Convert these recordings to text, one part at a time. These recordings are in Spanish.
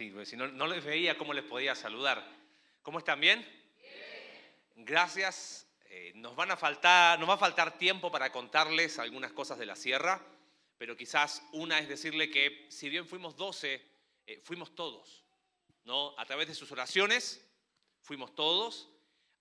Sí, pues si no, no les veía, ¿cómo les podía saludar? ¿Cómo están bien? Gracias. Eh, nos, van a faltar, nos va a faltar tiempo para contarles algunas cosas de la sierra, pero quizás una es decirle que si bien fuimos 12, eh, fuimos todos. ¿no? A través de sus oraciones, fuimos todos.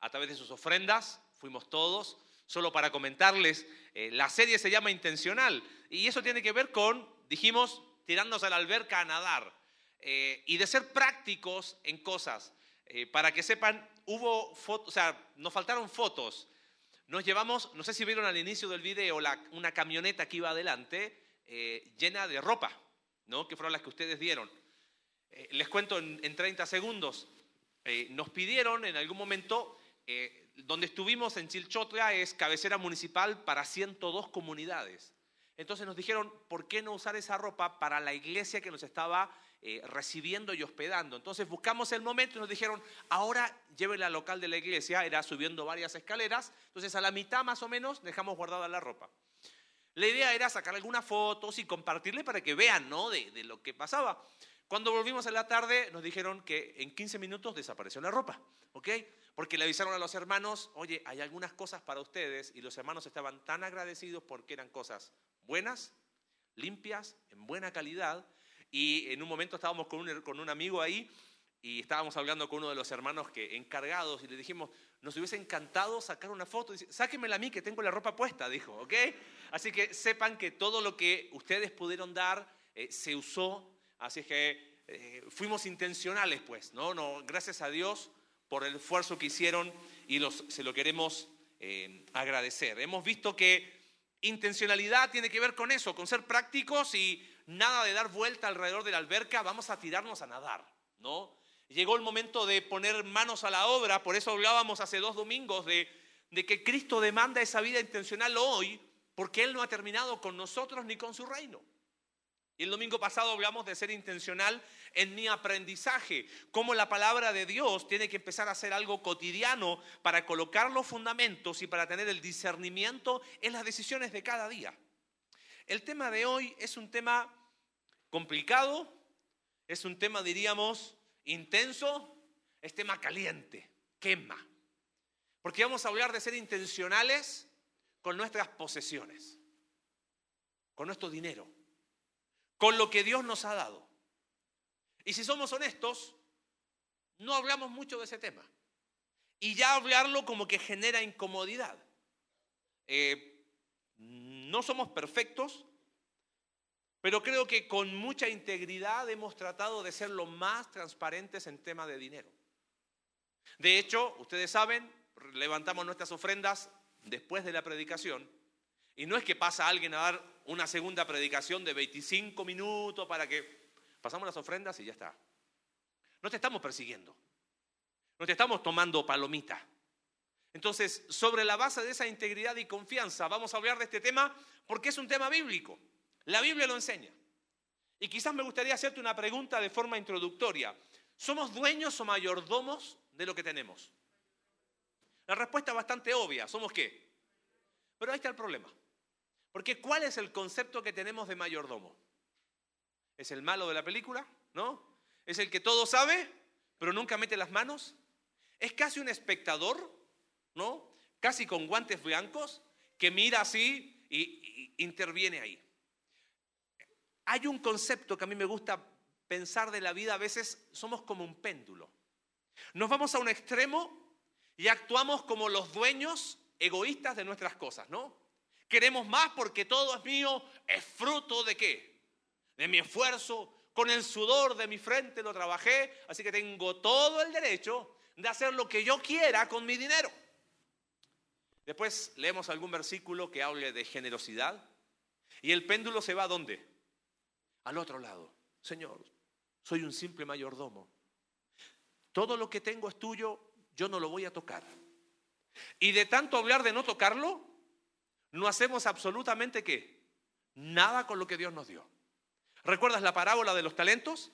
A través de sus ofrendas, fuimos todos. Solo para comentarles, eh, la serie se llama Intencional y eso tiene que ver con, dijimos, tirarnos a la alberca a nadar y de ser prácticos en cosas. Eh, para que sepan, hubo fotos, o sea, nos faltaron fotos. Nos llevamos, no sé si vieron al inicio del video, una camioneta que iba adelante eh, llena de ropa, ¿no? Que fueron las que ustedes dieron. Eh, les cuento en, 30 segundos. nos pidieron en algún momento, donde estuvimos en Chilchotla es cabecera municipal para 102 comunidades. Entonces nos dijeron, ¿por qué no usar esa ropa para la iglesia que nos estaba eh, recibiendo y hospedando. Entonces buscamos el momento y nos dijeron, ahora llévenla al local de la iglesia, era subiendo varias escaleras, entonces a la mitad más o menos dejamos guardada la ropa. La idea era sacar algunas fotos y compartirle para que vean ¿no? de, de lo que pasaba. Cuando volvimos a la tarde nos dijeron que en 15 minutos desapareció la ropa, ¿ok? Porque le avisaron a los hermanos, oye, hay algunas cosas para ustedes y los hermanos estaban tan agradecidos porque eran cosas buenas, limpias, en buena calidad, y en un momento estábamos con un, con un amigo ahí y estábamos hablando con uno de los hermanos que encargados y le dijimos, nos hubiese encantado sacar una foto. Dice, sáquemela a mí que tengo la ropa puesta, dijo, ¿ok? Así que sepan que todo lo que ustedes pudieron dar eh, se usó, así que eh, fuimos intencionales, pues, ¿no? ¿no? Gracias a Dios por el esfuerzo que hicieron y los, se lo queremos eh, agradecer. Hemos visto que intencionalidad tiene que ver con eso, con ser prácticos y nada de dar vuelta alrededor de la alberca, vamos a tirarnos a nadar, ¿no? Llegó el momento de poner manos a la obra, por eso hablábamos hace dos domingos de, de que Cristo demanda esa vida intencional hoy, porque Él no ha terminado con nosotros ni con su reino. Y el domingo pasado hablamos de ser intencional en mi aprendizaje, cómo la palabra de Dios tiene que empezar a ser algo cotidiano para colocar los fundamentos y para tener el discernimiento en las decisiones de cada día. El tema de hoy es un tema complicado, es un tema, diríamos, intenso, es tema caliente, quema. Porque vamos a hablar de ser intencionales con nuestras posesiones, con nuestro dinero, con lo que Dios nos ha dado. Y si somos honestos, no hablamos mucho de ese tema. Y ya hablarlo como que genera incomodidad. Eh, no somos perfectos, pero creo que con mucha integridad hemos tratado de ser lo más transparentes en tema de dinero. De hecho, ustedes saben, levantamos nuestras ofrendas después de la predicación. Y no es que pasa alguien a dar una segunda predicación de 25 minutos para que pasamos las ofrendas y ya está. No te estamos persiguiendo. No te estamos tomando palomita. Entonces, sobre la base de esa integridad y confianza, vamos a hablar de este tema porque es un tema bíblico. La Biblia lo enseña. Y quizás me gustaría hacerte una pregunta de forma introductoria. ¿Somos dueños o mayordomos de lo que tenemos? La respuesta es bastante obvia. ¿Somos qué? Pero ahí está el problema. Porque ¿cuál es el concepto que tenemos de mayordomo? ¿Es el malo de la película? ¿No? ¿Es el que todo sabe, pero nunca mete las manos? ¿Es casi un espectador? ¿No? Casi con guantes blancos, que mira así y, y interviene ahí. Hay un concepto que a mí me gusta pensar de la vida, a veces somos como un péndulo. Nos vamos a un extremo y actuamos como los dueños egoístas de nuestras cosas, ¿no? Queremos más porque todo es mío, es fruto de qué? De mi esfuerzo, con el sudor de mi frente lo trabajé, así que tengo todo el derecho de hacer lo que yo quiera con mi dinero. Después leemos algún versículo que hable de generosidad y el péndulo se va a dónde? Al otro lado. Señor, soy un simple mayordomo. Todo lo que tengo es tuyo, yo no lo voy a tocar. Y de tanto hablar de no tocarlo, no hacemos absolutamente qué? Nada con lo que Dios nos dio. ¿Recuerdas la parábola de los talentos?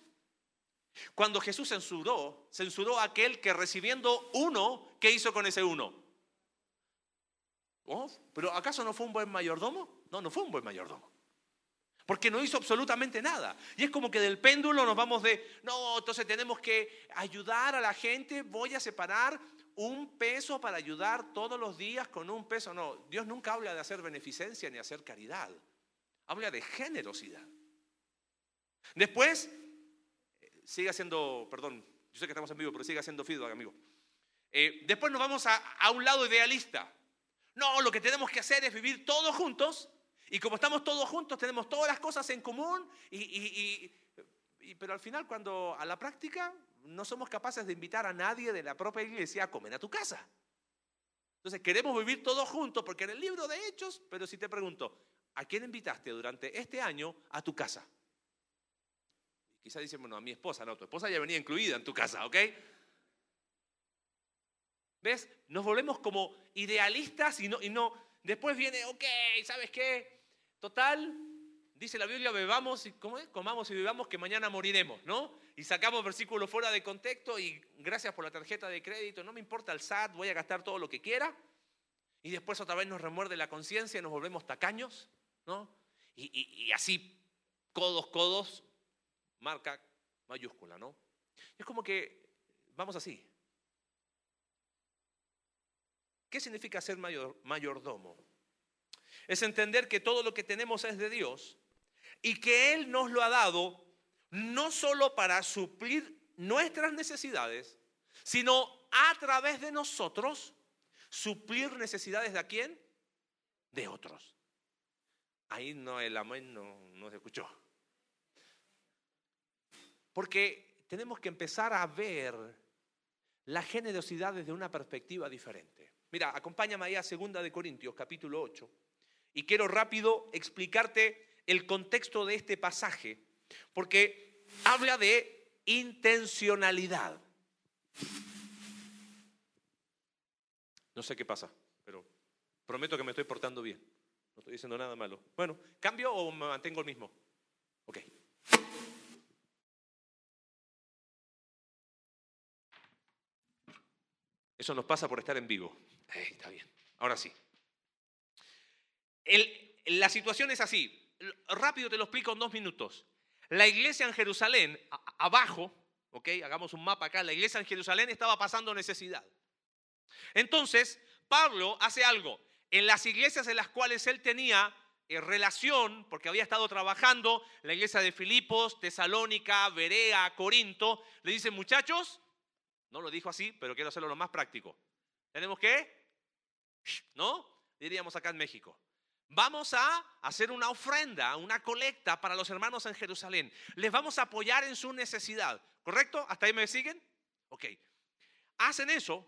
Cuando Jesús censuró, censuró a aquel que recibiendo uno, ¿qué hizo con ese uno? Oh, ¿Pero acaso no fue un buen mayordomo? No, no fue un buen mayordomo. Porque no hizo absolutamente nada. Y es como que del péndulo nos vamos de, no, entonces tenemos que ayudar a la gente, voy a separar un peso para ayudar todos los días con un peso. No, Dios nunca habla de hacer beneficencia ni hacer caridad. Habla de generosidad. Después, eh, sigue haciendo, perdón, yo sé que estamos en vivo, pero sigue haciendo feedback, amigo. Eh, después nos vamos a, a un lado idealista. No, lo que tenemos que hacer es vivir todos juntos y como estamos todos juntos, tenemos todas las cosas en común, y, pero al final cuando a la práctica no somos capaces de invitar a nadie de la propia iglesia a comer a tu casa. Entonces queremos vivir todos juntos porque en el libro de Hechos, pero si te pregunto, ¿a quién invitaste durante este año a tu casa? Quizás dicen, bueno, a mi esposa, no, tu esposa ya venía incluida en tu casa, ¿ok? ¿Ves? Nos volvemos como idealistas y no, y no, después viene, ok, ¿sabes qué? Total, dice la Biblia, bebamos y comamos y bebamos que mañana moriremos, ¿no? Y sacamos versículos fuera de contexto y gracias por la tarjeta de crédito, no me importa el SAT, voy a gastar todo lo que quiera. Y después otra vez nos remuerde la conciencia y nos volvemos tacaños, ¿no? Y, así, codos, codos, marca mayúscula, ¿no? Es como que vamos así. ¿Qué significa ser mayor, mayordomo? Es entender que todo lo que tenemos es de Dios y que Él nos lo ha dado no solo para suplir nuestras necesidades, sino a través de nosotros suplir necesidades de a quién? De otros. Ahí no, el amén no, no se escuchó. Porque tenemos que empezar a ver la generosidad desde una perspectiva diferente. Mira, acompáñame ahí a 2 de Corintios, capítulo 8. Y quiero rápido explicarte el contexto de este pasaje, porque habla de intencionalidad. No sé qué pasa, pero prometo que me estoy portando bien. No estoy diciendo nada malo. Bueno, ¿cambio o me mantengo el mismo? Ok. Eso nos pasa por estar en vivo. está bien. Ahora sí la situación es así. Rápido te lo explico en dos minutos. La iglesia en Jerusalén, abajo, ¿ok? Hagamos un mapa acá. La iglesia en Jerusalén estaba pasando necesidad. Entonces, Pablo hace algo. En las iglesias en las cuales él tenía eh, relación, porque había estado trabajando, la iglesia de Filipos, Tesalónica, Berea, Corinto, le dice, muchachos, no lo dijo así, pero quiero hacerlo lo más práctico. ¿Tenemos que? ¿No? Diríamos acá en México. Vamos a hacer una ofrenda, una colecta para los hermanos en Jerusalén. Les vamos a apoyar en su necesidad. ¿Correcto? ¿Hasta ahí me siguen? Ok. Hacen eso.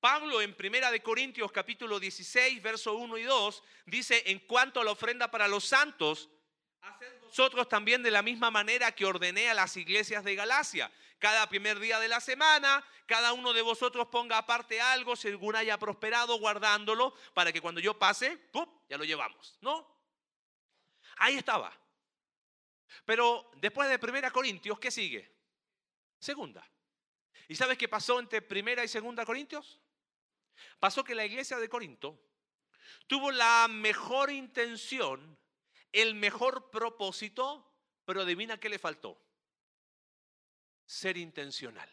Pablo en Primera de Corintios capítulo 16, verso 1 y 2 dice, en cuanto a la ofrenda para los santos, haced vosotros también de la misma manera que ordené a las iglesias de Galacia cada primer día de la semana, cada uno de vosotros ponga aparte algo según haya prosperado, guardándolo, para que cuando yo pase, ¡pum!, ya lo llevamos, ¿no? Ahí estaba. Pero después de Primera Corintios, ¿qué sigue? Segunda. ¿Y sabes qué pasó entre Primera y Segunda Corintios? Pasó que la iglesia de Corinto tuvo la mejor intención, el mejor propósito, pero adivina qué le faltó ser intencional.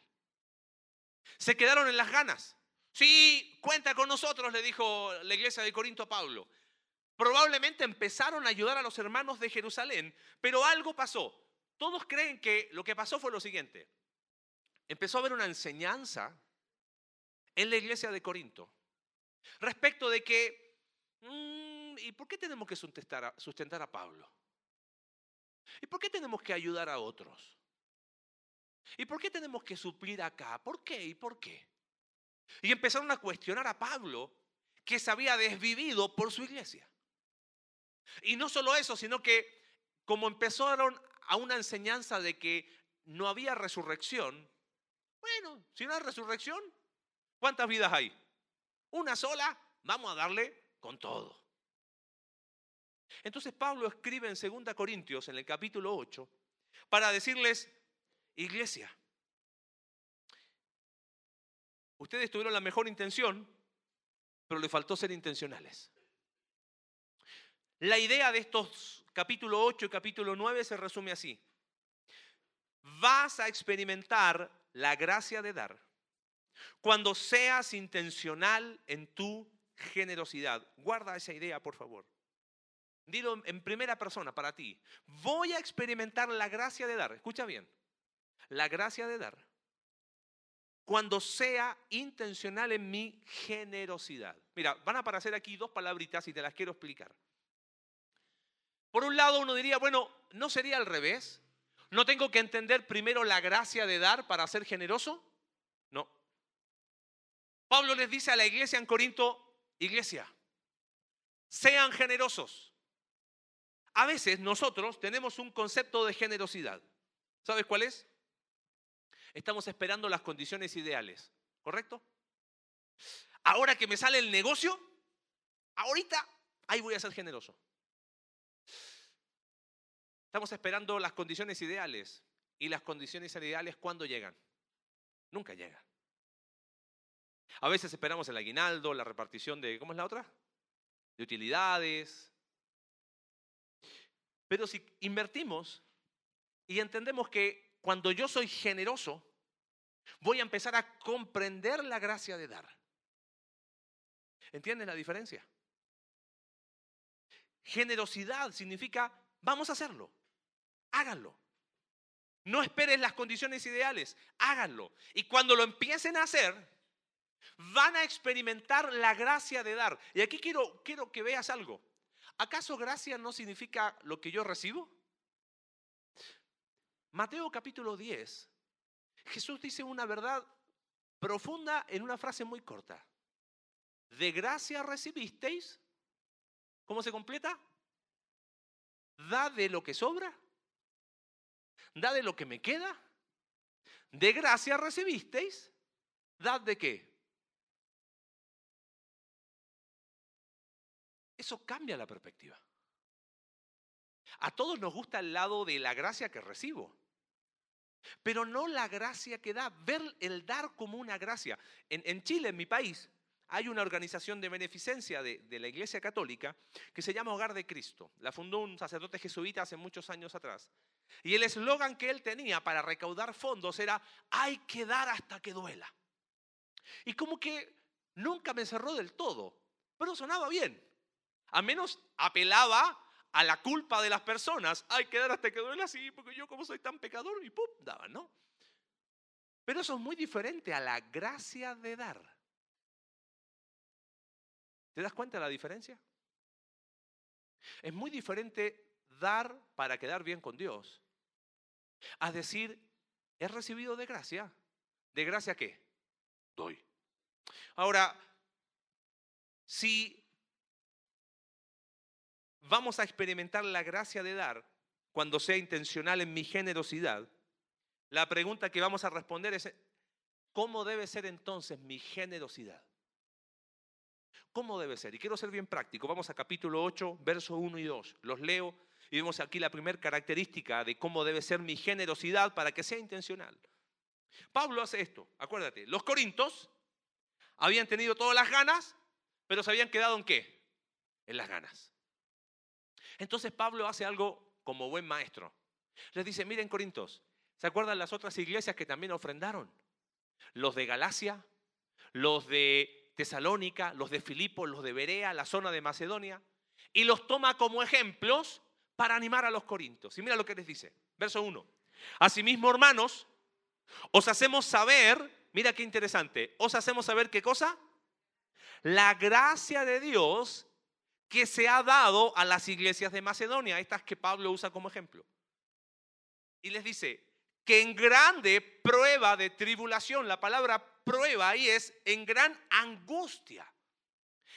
Se quedaron en las ganas. Sí, cuenta con nosotros, le dijo la iglesia de Corinto a Pablo. Probablemente empezaron a ayudar a los hermanos de Jerusalén, pero algo pasó. Todos creen que lo que pasó fue lo siguiente. Empezó a haber una enseñanza en la iglesia de Corinto respecto de que, mm, ¿y por qué tenemos que sustentar a, Pablo? ¿Y por qué tenemos que ayudar a otros? ¿Y por qué tenemos que suplir acá? ¿Por qué? ¿Y por qué? Y empezaron a cuestionar a Pablo que se había desvivido por su iglesia. Y no solo eso, sino que como empezaron a una enseñanza de que no había resurrección, bueno, si no hay resurrección, ¿cuántas vidas hay? Una sola, vamos a darle con todo. Entonces Pablo escribe en 2 Corintios, en el capítulo 8, para decirles, Iglesia, ustedes tuvieron la mejor intención, pero le faltó ser intencionales. La idea de estos capítulo 8 y capítulo 9 se resume así. Vas a experimentar la gracia de dar cuando seas intencional en tu generosidad. Guarda esa idea, por favor. Dilo en primera persona para ti. Voy a experimentar la gracia de dar. Escucha bien. La gracia de dar. Cuando sea intencional en mi generosidad. Mira, van a aparecer aquí dos palabritas y te las quiero explicar. Por un lado uno diría, bueno, ¿no sería al revés? ¿No tengo que entender primero la gracia de dar para ser generoso? No. Pablo les dice a la iglesia en Corinto, iglesia, sean generosos. A veces nosotros tenemos un concepto de generosidad. ¿Sabes cuál es? Estamos esperando las condiciones ideales, ¿correcto? Ahora que me sale el negocio, ahorita ahí voy a ser generoso. Estamos esperando las condiciones ideales. ¿Y las condiciones ideales cuándo llegan? Nunca llegan. A veces esperamos el aguinaldo, la repartición de, ¿cómo es la otra? De utilidades. Pero si invertimos y entendemos que cuando yo soy generoso, voy a empezar a comprender la gracia de dar. ¿Entienden la diferencia? Generosidad significa, vamos a hacerlo háganlo. No esperes las condiciones ideales, háganlo. Y cuando lo empiecen a hacer, van a experimentar la gracia de dar. Y aquí quiero, quiero que veas algo. ¿Acaso gracia no significa lo que yo recibo? Mateo capítulo 10, Jesús dice una verdad profunda en una frase muy corta. De gracia recibisteis, ¿cómo se completa? Da de lo que sobra da de lo que me queda. De gracia recibisteis, dad de qué. Eso cambia la perspectiva. A todos nos gusta el lado de la gracia que recibo, pero no la gracia que da, ver el dar como una gracia. En, Chile, en mi país, hay una organización de beneficencia de, la Iglesia Católica que se llama Hogar de Cristo. La fundó un sacerdote jesuita hace muchos años atrás. Y el eslogan que él tenía para recaudar fondos era, hay que dar hasta que duela. Y como que nunca me cerró del todo, pero sonaba bien. A menos apelaba a la culpa de las personas. Hay que dar hasta que duela, sí, porque yo como soy tan pecador y pum, daba, ¿no? Pero eso es muy diferente a la gracia de dar. ¿Te das cuenta de la diferencia? Es muy diferente dar para quedar bien con Dios a decir, he recibido de gracia. ¿De gracia qué? Doy. Ahora, si vamos a experimentar la gracia de dar cuando sea intencional en mi generosidad, la pregunta que vamos a responder es, ¿cómo debe ser entonces mi generosidad? ¿Cómo debe ser? Y quiero ser bien práctico. Vamos a capítulo 8, versos 1 y 2. Los leo y vemos aquí la primera característica de cómo debe ser mi generosidad para que sea intencional. Pablo hace esto, acuérdate, los corintos habían tenido todas las ganas, pero se habían quedado en qué? En las ganas. Entonces Pablo hace algo como buen maestro. Les dice, miren corintos, ¿se acuerdan las otras iglesias que también ofrendaron? Los de Galacia, los de Tesalónica, los de Filipo, los de Berea, la zona de Macedonia, y los toma como ejemplos para animar a los corintios. Y mira lo que les dice, verso 1. Asimismo, hermanos, os hacemos saber, mira qué interesante, os hacemos saber qué cosa? La gracia de Dios que se ha dado a las iglesias de Macedonia, estas que Pablo usa como ejemplo. Y les dice que en grande prueba de tribulación, la palabra prueba ahí es en gran angustia.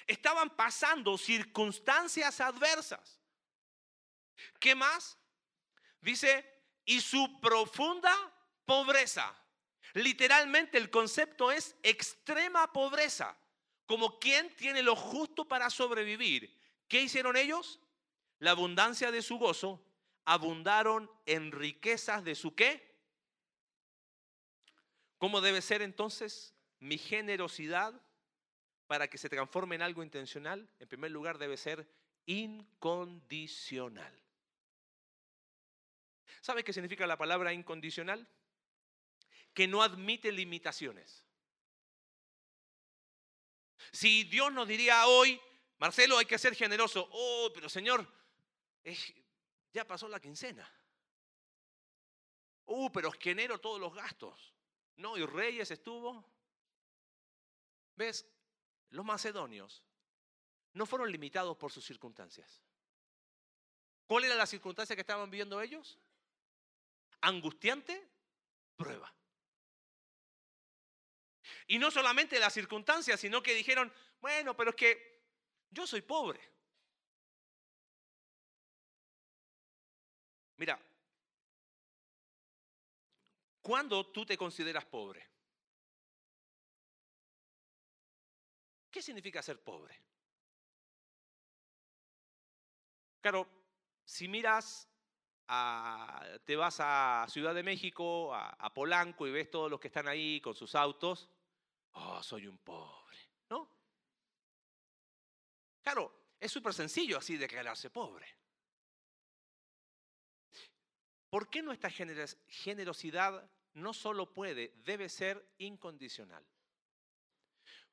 Estaban pasando circunstancias adversas. ¿Qué más? Dice, y su profunda pobreza. Literalmente el concepto es extrema pobreza, como quien tiene lo justo para sobrevivir. ¿Qué hicieron ellos? La abundancia de su gozo, abundaron en riquezas de su qué? ¿Cómo debe ser entonces mi generosidad para que se transforme en algo intencional? En primer lugar, debe ser incondicional. ¿Sabe qué significa la palabra incondicional? Que no admite limitaciones. Si Dios nos diría hoy, Marcelo, hay que ser generoso. Oh, pero Señor, ya pasó la quincena. Uh, pero genero todos los gastos. No, y Reyes estuvo. ¿Ves? Los macedonios no fueron limitados por sus circunstancias. ¿Cuál era la circunstancia que estaban viviendo ellos? Angustiante prueba. Y no solamente la circunstancia, sino que dijeron, bueno, pero es que yo soy pobre. Mira, ¿cuándo tú te consideras pobre? ¿Qué significa ser pobre? Claro, si miras, te vas a Ciudad de México, a, Polanco y ves todos los que están ahí con sus autos, oh, soy un pobre, ¿no? Claro, es súper sencillo así declararse pobre. ¿Por qué nuestra generosidad no solo puede, debe ser incondicional?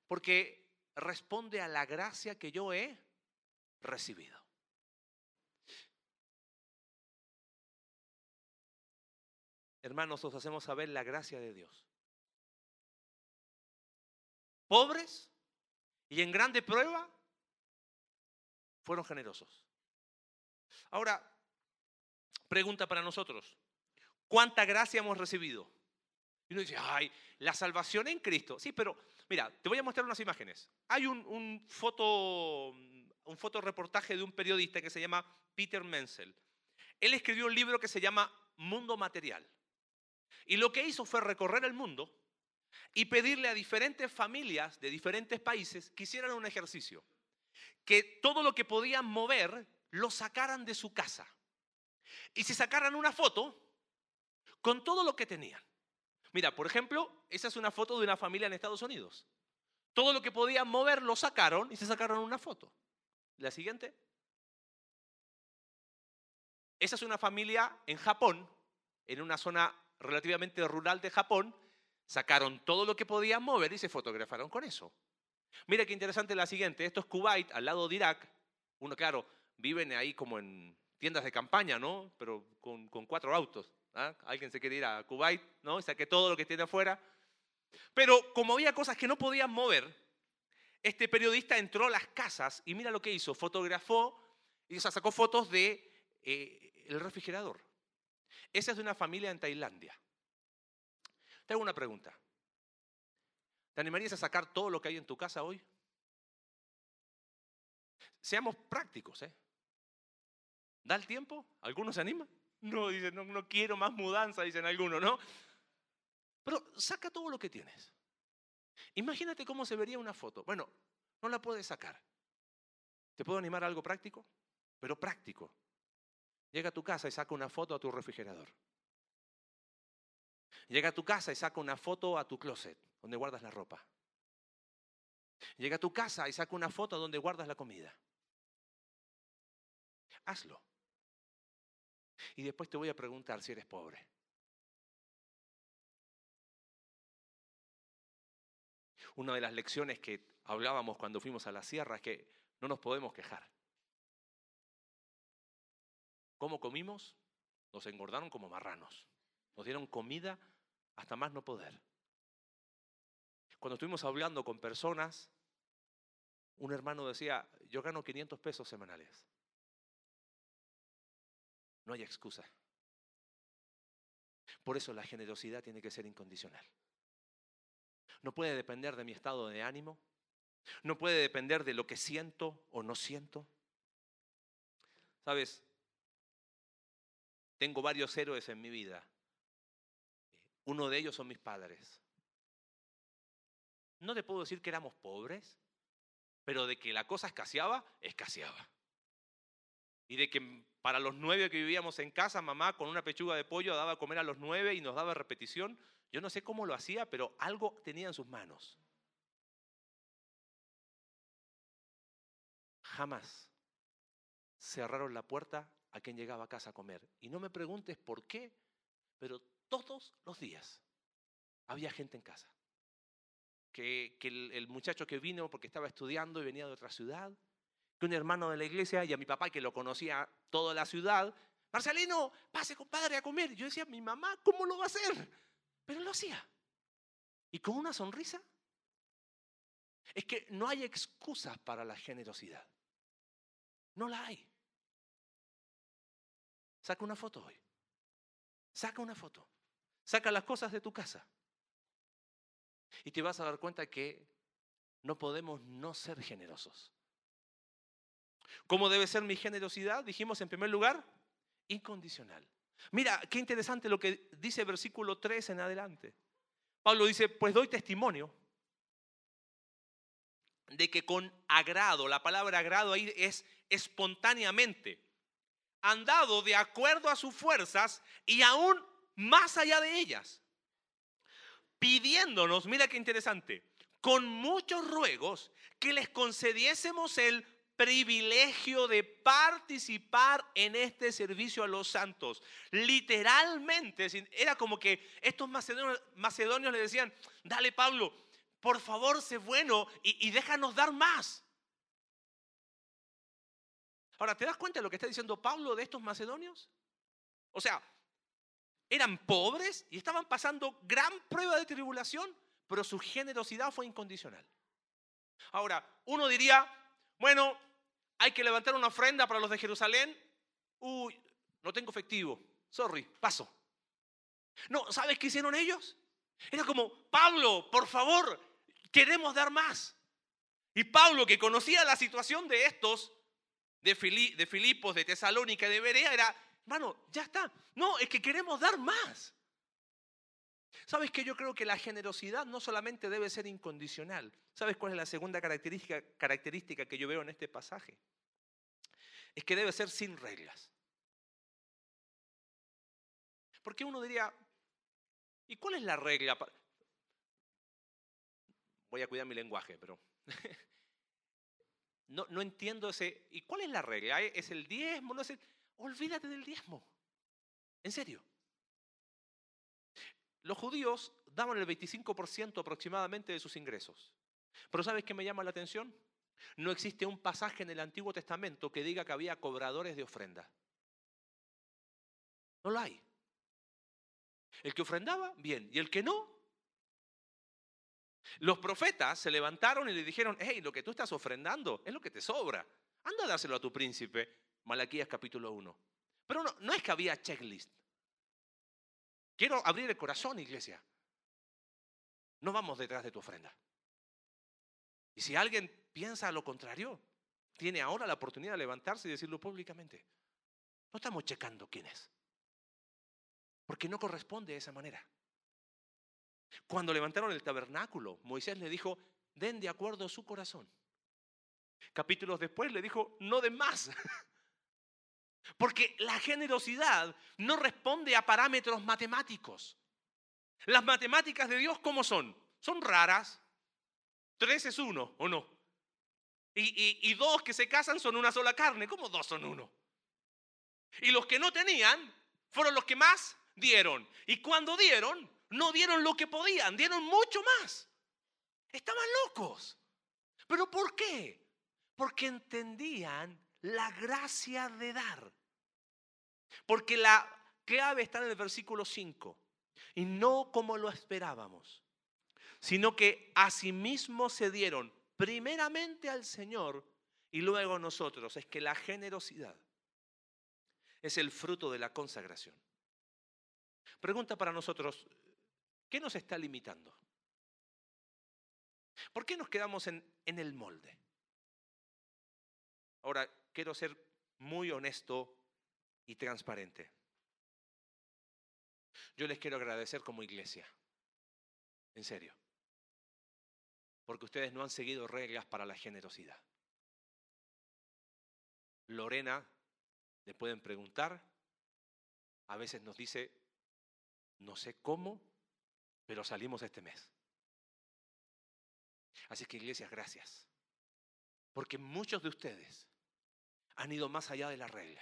Porque responde a la gracia que yo he recibido. Hermanos, os hacemos saber la gracia de Dios. Pobres y en grande prueba, fueron generosos. Ahora, pregunta para nosotros. ¿Cuánta gracia hemos recibido? Y uno dice, ay, la salvación en Cristo. Sí, pero Mira, te voy a mostrar unas imágenes. Hay un, foto, un fotoreportaje de un periodista que se llama Peter Menzel. Él escribió un libro que se llama Mundo Material. Y lo que hizo fue recorrer el mundo y pedirle a diferentes familias de diferentes países que hicieran un ejercicio. Que todo lo que podían mover lo sacaran de su casa. Y se sacaran una foto con todo lo que tenían. Mira, por ejemplo, esa es una foto de una familia en Estados Unidos. Todo lo que podían mover lo sacaron y se sacaron una foto. La siguiente. Esa es una familia en Japón, en una zona relativamente rural de Japón. Sacaron todo lo que podían mover y se fotografaron con eso. Mira qué interesante la siguiente. Esto es Kuwait, al lado de Irak. Uno, claro, viven ahí como en tiendas de campaña, ¿no? Pero con, cuatro autos. ¿ah? Alguien se quiere ir a Kuwait, ¿no? Saque todo lo que tiene afuera. Pero como había cosas que no podían mover, este periodista entró a las casas y mira lo que hizo, fotografó y sacó fotos de eh, el refrigerador. Esa es de una familia en Tailandia. Te una pregunta. ¿Te animarías a sacar todo lo que hay en tu casa hoy? Seamos prácticos, ¿eh? ¿Da el tiempo? ¿Algunos se animan? No, dicen, no, no quiero más mudanza, dicen algunos, ¿no? Pero saca todo lo que tienes. Imagínate cómo se vería una foto. Bueno, no la puedes sacar. ¿Te puedo animar a algo práctico? Pero práctico. Llega a tu casa y saca una foto a tu refrigerador. Llega a tu casa y saca una foto a tu closet, donde guardas la ropa. Llega a tu casa y saca una foto donde guardas la comida. Hazlo. Y después te voy a preguntar si eres pobre. Una de las lecciones que hablábamos cuando fuimos a la sierra es que no nos podemos quejar. ¿Cómo comimos? Nos engordaron como marranos. Nos dieron comida hasta más no poder. Cuando estuvimos hablando con personas, un hermano decía, yo gano 500 pesos semanales. No hay excusa. Por eso la generosidad tiene que ser incondicional. No puede depender de mi estado de ánimo. No puede depender de lo que siento o no siento. Sabes, tengo varios héroes en mi vida. Uno de ellos son mis padres. No te puedo decir que éramos pobres, pero de que la cosa escaseaba, escaseaba. Y de que para los nueve que vivíamos en casa, mamá con una pechuga de pollo daba a comer a los nueve y nos daba repetición. Yo no sé cómo lo hacía, pero algo tenía en sus manos. Jamás cerraron la puerta a quien llegaba a casa a comer. Y no me preguntes por qué, pero todos los días había gente en casa. Que, el, muchacho que vino porque estaba estudiando y venía de otra ciudad, que un hermano de la iglesia y a mi papá que lo conocía toda la ciudad, Marcelino, pase compadre a comer. yo decía, mi mamá, ¿cómo lo va a hacer? Pero lo hacía. Y con una sonrisa. Es que no hay excusas para la generosidad. No la hay. Saca una foto hoy. Saca una foto. Saca las cosas de tu casa. Y te vas a dar cuenta que no podemos no ser generosos. ¿Cómo debe ser mi generosidad? Dijimos en primer lugar, incondicional. Mira, qué interesante lo que dice versículo 3 en adelante. Pablo dice, pues doy testimonio de que con agrado, la palabra agrado ahí es espontáneamente, han dado de acuerdo a sus fuerzas y aún más allá de ellas, pidiéndonos, mira qué interesante, con muchos ruegos que les concediésemos el privilegio de participar en este servicio a los santos. Literalmente, era como que estos macedonios, le decían, dale Pablo, por favor, sé bueno y, y déjanos dar más. Ahora, ¿te das cuenta de lo que está diciendo Pablo de estos macedonios? O sea, eran pobres y estaban pasando gran prueba de tribulación, pero su generosidad fue incondicional. Ahora, uno diría, bueno, hay que levantar una ofrenda para los de Jerusalén. Uy, no tengo efectivo. Sorry, paso. No, ¿sabes qué hicieron ellos? Era como, Pablo, por favor, queremos dar más. Y Pablo, que conocía la situación de estos, de, Filipos, de Tesalónica, de Berea, era, hermano, ya está. No, es que queremos dar más. ¿Sabes que yo creo que la generosidad no solamente debe ser incondicional? ¿Sabes cuál es la segunda característica, característica que yo veo en este pasaje? Es que debe ser sin reglas. Porque uno diría, ¿y cuál es la regla? Voy a cuidar mi lenguaje, pero no, no entiendo ese. ¿Y cuál es la regla? ¿Es el diezmo? No es el... Olvídate del diezmo. En serio. Los judíos daban el 25% aproximadamente de sus ingresos. Pero ¿sabes qué me llama la atención? No existe un pasaje en el Antiguo Testamento que diga que había cobradores de ofrenda. No lo hay. El que ofrendaba, bien. Y el que no. Los profetas se levantaron y le dijeron, hey, lo que tú estás ofrendando es lo que te sobra. Anda a dárselo a tu príncipe. Malaquías capítulo 1. Pero no, no es que había checklist. Quiero abrir el corazón, iglesia. No vamos detrás de tu ofrenda. Y si alguien piensa lo contrario, tiene ahora la oportunidad de levantarse y decirlo públicamente. No estamos checando quién es. Porque no corresponde de esa manera. Cuando levantaron el tabernáculo, Moisés le dijo, den de acuerdo a su corazón. Capítulos después le dijo, no den más. Porque la generosidad no responde a parámetros matemáticos. Las matemáticas de Dios, ¿cómo son? Son raras. Tres es uno, ¿o no? Y, y, dos que se casan son una sola carne. ¿Cómo dos son uno? Y los que no tenían fueron los que más dieron. Y cuando dieron, no dieron lo que podían, dieron mucho más. Estaban locos. ¿Pero por qué? Porque entendían la gracia de dar. Porque la clave está en el versículo 5. Y no como lo esperábamos, sino que asimismo se dieron primeramente al Señor y luego nosotros. Es que la generosidad es el fruto de la consagración. Pregunta para nosotros, ¿qué nos está limitando? ¿Por qué nos quedamos en, en el molde? Ahora, quiero ser muy honesto y transparente. Yo les quiero agradecer como iglesia, en serio, porque ustedes no han seguido reglas para la generosidad. Lorena, le pueden preguntar, a veces nos dice, no sé cómo, pero salimos este mes. Así que iglesias, gracias. Porque muchos de ustedes han ido más allá de la regla.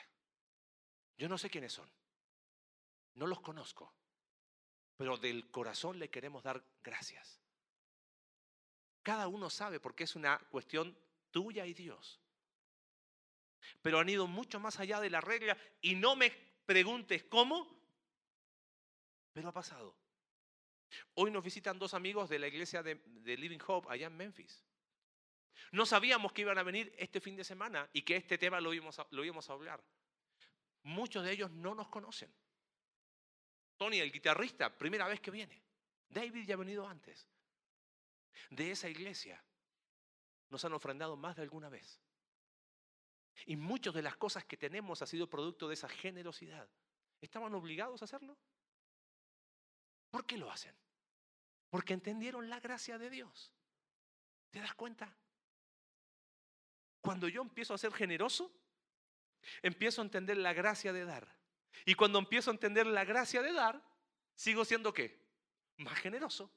Yo no sé quiénes son. No los conozco. Pero del corazón le queremos dar gracias. Cada uno sabe porque es una cuestión tuya y Dios. Pero han ido mucho más allá de la regla y no me preguntes cómo, pero ha pasado. Hoy nos visitan dos amigos de la iglesia de, Living Hope allá en Memphis. No sabíamos que iban a venir este fin de semana y que este tema lo íbamos a, hablar. Muchos de ellos no nos conocen. Tony, el guitarrista, primera vez que viene. David ya ha venido antes. De esa iglesia nos han ofrendado más de alguna vez. Y muchas de las cosas que tenemos ha sido producto de esa generosidad. ¿Estaban obligados a hacerlo? ¿Por qué lo hacen? Porque entendieron la gracia de Dios. ¿Te das cuenta? Cuando yo empiezo a ser generoso, empiezo a entender la gracia de dar. Y cuando empiezo a entender la gracia de dar, sigo siendo qué? Más generoso.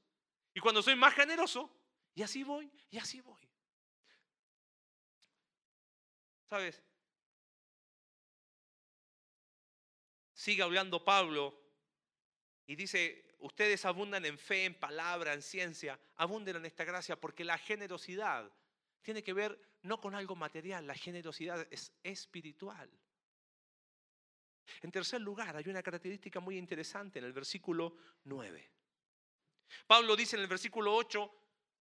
Y cuando soy más generoso, y así voy, y así voy. ¿Sabes? Sigue hablando Pablo y dice, ustedes abundan en fe, en palabra, en ciencia, abunden en esta gracia porque la generosidad tiene que ver no con algo material, la generosidad es espiritual. En tercer lugar, hay una característica muy interesante en el versículo 9. Pablo dice en el versículo 8,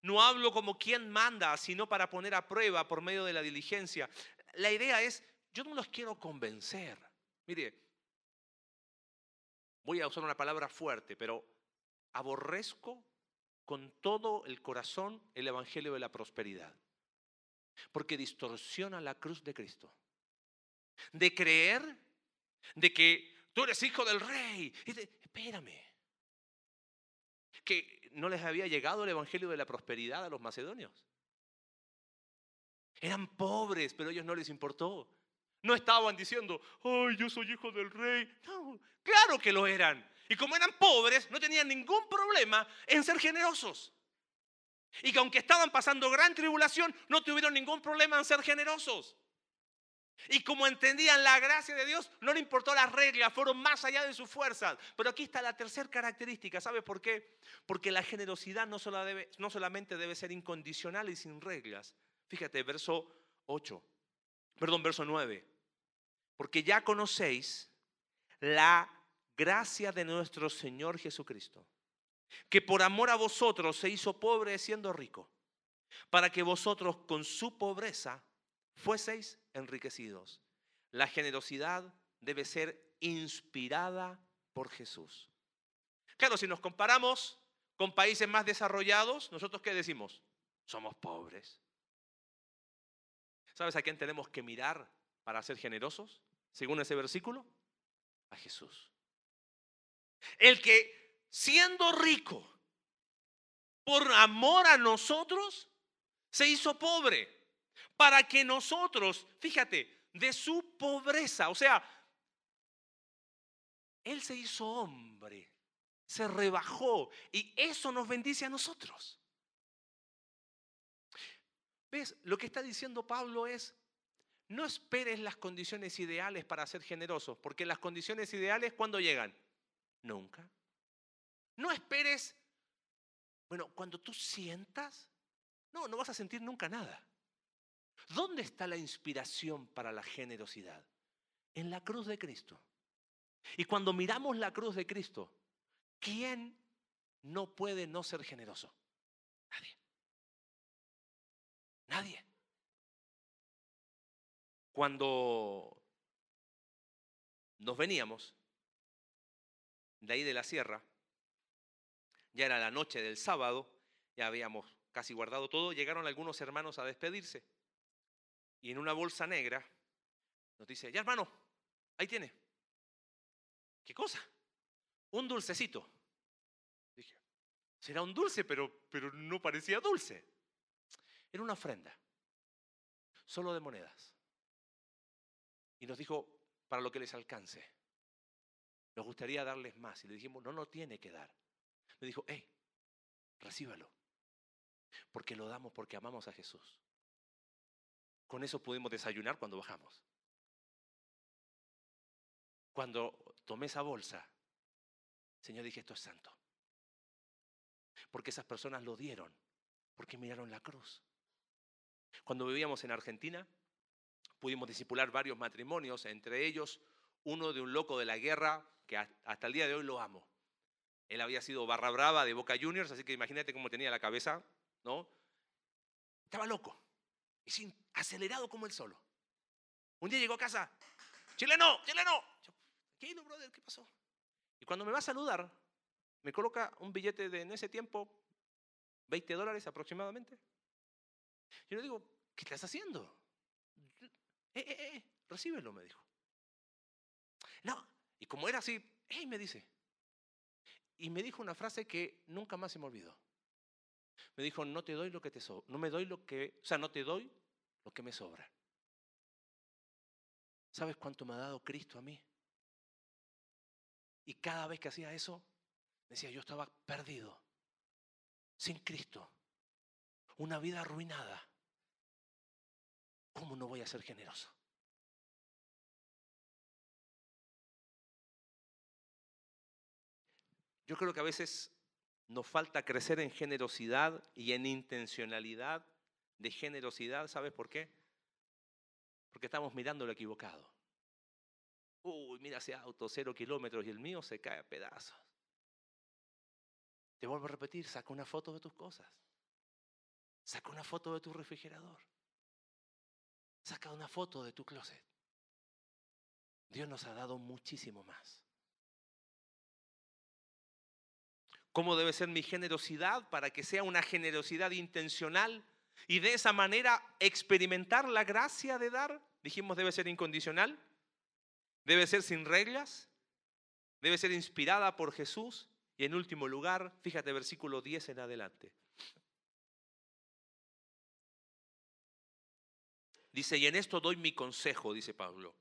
no hablo como quien manda, sino para poner a prueba por medio de la diligencia. La idea es, yo no los quiero convencer. Mire, voy a usar una palabra fuerte, pero aborrezco con todo el corazón el Evangelio de la Prosperidad porque distorsiona la cruz de Cristo. De creer de que tú eres hijo del rey. espérame. Que no les había llegado el evangelio de la prosperidad a los macedonios. Eran pobres, pero a ellos no les importó. No estaban diciendo, ay, yo soy hijo del rey. No, claro que lo eran. Y como eran pobres, no tenían ningún problema en ser generosos. Y que aunque estaban pasando gran tribulación, no tuvieron ningún problema en ser generosos. Y como entendían la gracia de Dios, no le importó las reglas, fueron más allá de sus fuerzas. Pero aquí está la tercera característica, ¿sabe por qué? Porque la generosidad no solamente debe ser incondicional y sin reglas. Fíjate, verso 8, perdón, verso 9. Porque ya conocéis la gracia de nuestro Señor Jesucristo que por amor a vosotros se hizo pobre siendo rico, para que vosotros con su pobreza fueseis enriquecidos. La generosidad debe ser inspirada por Jesús. Claro, si nos comparamos con países más desarrollados, nosotros qué decimos? Somos pobres. ¿Sabes a quién tenemos que mirar para ser generosos? Según ese versículo, a Jesús. El que siendo rico, por amor a nosotros, se hizo pobre. Para que nosotros, fíjate, de su pobreza, o sea, Él se hizo hombre, se rebajó y eso nos bendice a nosotros. ¿Ves? Lo que está diciendo Pablo es, no esperes las condiciones ideales para ser generoso, porque las condiciones ideales, ¿cuándo llegan? Nunca. No esperes, bueno, cuando tú sientas, no, no vas a sentir nunca nada. ¿Dónde está la inspiración para la generosidad? En la cruz de Cristo. Y cuando miramos la cruz de Cristo, ¿quién no puede no ser generoso? Nadie. Nadie. Cuando nos veníamos de ahí de la sierra, ya era la noche del sábado, ya habíamos casi guardado todo, llegaron algunos hermanos a despedirse. Y en una bolsa negra nos dice, ya hermano, ahí tiene. ¿Qué cosa? Un dulcecito. Dije, será un dulce, pero, pero no parecía dulce. Era una ofrenda, solo de monedas. Y nos dijo, para lo que les alcance. Nos gustaría darles más. Y le dijimos, no, no tiene que dar me dijo, hey, recíbalo. Porque lo damos porque amamos a Jesús. Con eso pudimos desayunar cuando bajamos. Cuando tomé esa bolsa, Señor, dije, esto es santo. Porque esas personas lo dieron, porque miraron la cruz. Cuando vivíamos en Argentina, pudimos disipular varios matrimonios, entre ellos uno de un loco de la guerra, que hasta el día de hoy lo amo. Él había sido barra brava de Boca Juniors, así que imagínate cómo tenía la cabeza, ¿no? Estaba loco, y sin, acelerado como él solo. Un día llegó a casa, chileno, chileno. ¿Qué, brother? ¿Qué pasó? Y cuando me va a saludar, me coloca un billete de en ese tiempo 20 dólares aproximadamente. Yo le digo, ¿qué estás haciendo? Eh, eh, eh, recíbelo, me dijo. No, y como era así, hey, me dice. Y me dijo una frase que nunca más se me olvidó. Me dijo, no te doy lo que te sobra, no me doy lo que, o sea, no te doy lo que me sobra. ¿Sabes cuánto me ha dado Cristo a mí? Y cada vez que hacía eso, decía, yo estaba perdido, sin Cristo, una vida arruinada. ¿Cómo no voy a ser generoso? Yo creo que a veces nos falta crecer en generosidad y en intencionalidad de generosidad. ¿Sabes por qué? Porque estamos mirando lo equivocado. Uy, mira ese auto, cero kilómetros y el mío se cae a pedazos. Te vuelvo a repetir, saca una foto de tus cosas. Saca una foto de tu refrigerador. Saca una foto de tu closet. Dios nos ha dado muchísimo más. ¿Cómo debe ser mi generosidad para que sea una generosidad intencional y de esa manera experimentar la gracia de dar? Dijimos, debe ser incondicional, debe ser sin reglas, debe ser inspirada por Jesús y en último lugar, fíjate versículo 10 en adelante. Dice, y en esto doy mi consejo, dice Pablo.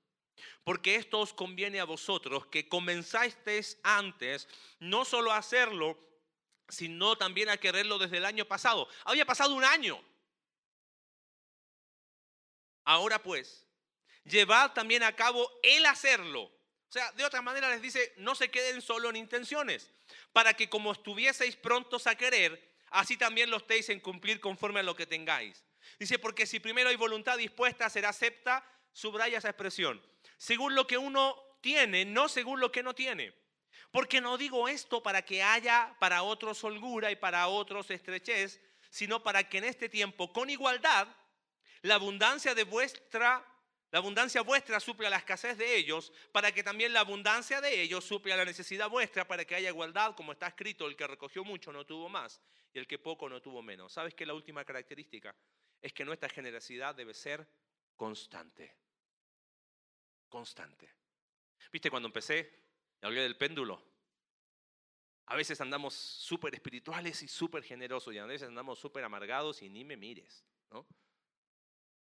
Porque esto os conviene a vosotros que comenzasteis antes, no solo a hacerlo, sino también a quererlo desde el año pasado. Había pasado un año. Ahora pues, llevad también a cabo el hacerlo. O sea, de otra manera les dice, no se queden solo en intenciones, para que como estuvieseis prontos a querer, así también lo estéis en cumplir conforme a lo que tengáis. Dice, porque si primero hay voluntad dispuesta, será acepta, subraya esa expresión. Según lo que uno tiene, no según lo que no tiene. Porque no digo esto para que haya para otros holgura y para otros estrechez, sino para que en este tiempo, con igualdad, la abundancia de vuestra la abundancia vuestra suple a la escasez de ellos, para que también la abundancia de ellos suple a la necesidad vuestra, para que haya igualdad, como está escrito, el que recogió mucho no tuvo más, y el que poco no tuvo menos. ¿Sabes qué la última característica? Es que nuestra generosidad debe ser constante. Constante. ¿Viste cuando empecé? Hablé del péndulo. A veces andamos súper espirituales y súper generosos, y a veces andamos súper amargados y ni me mires, ¿no?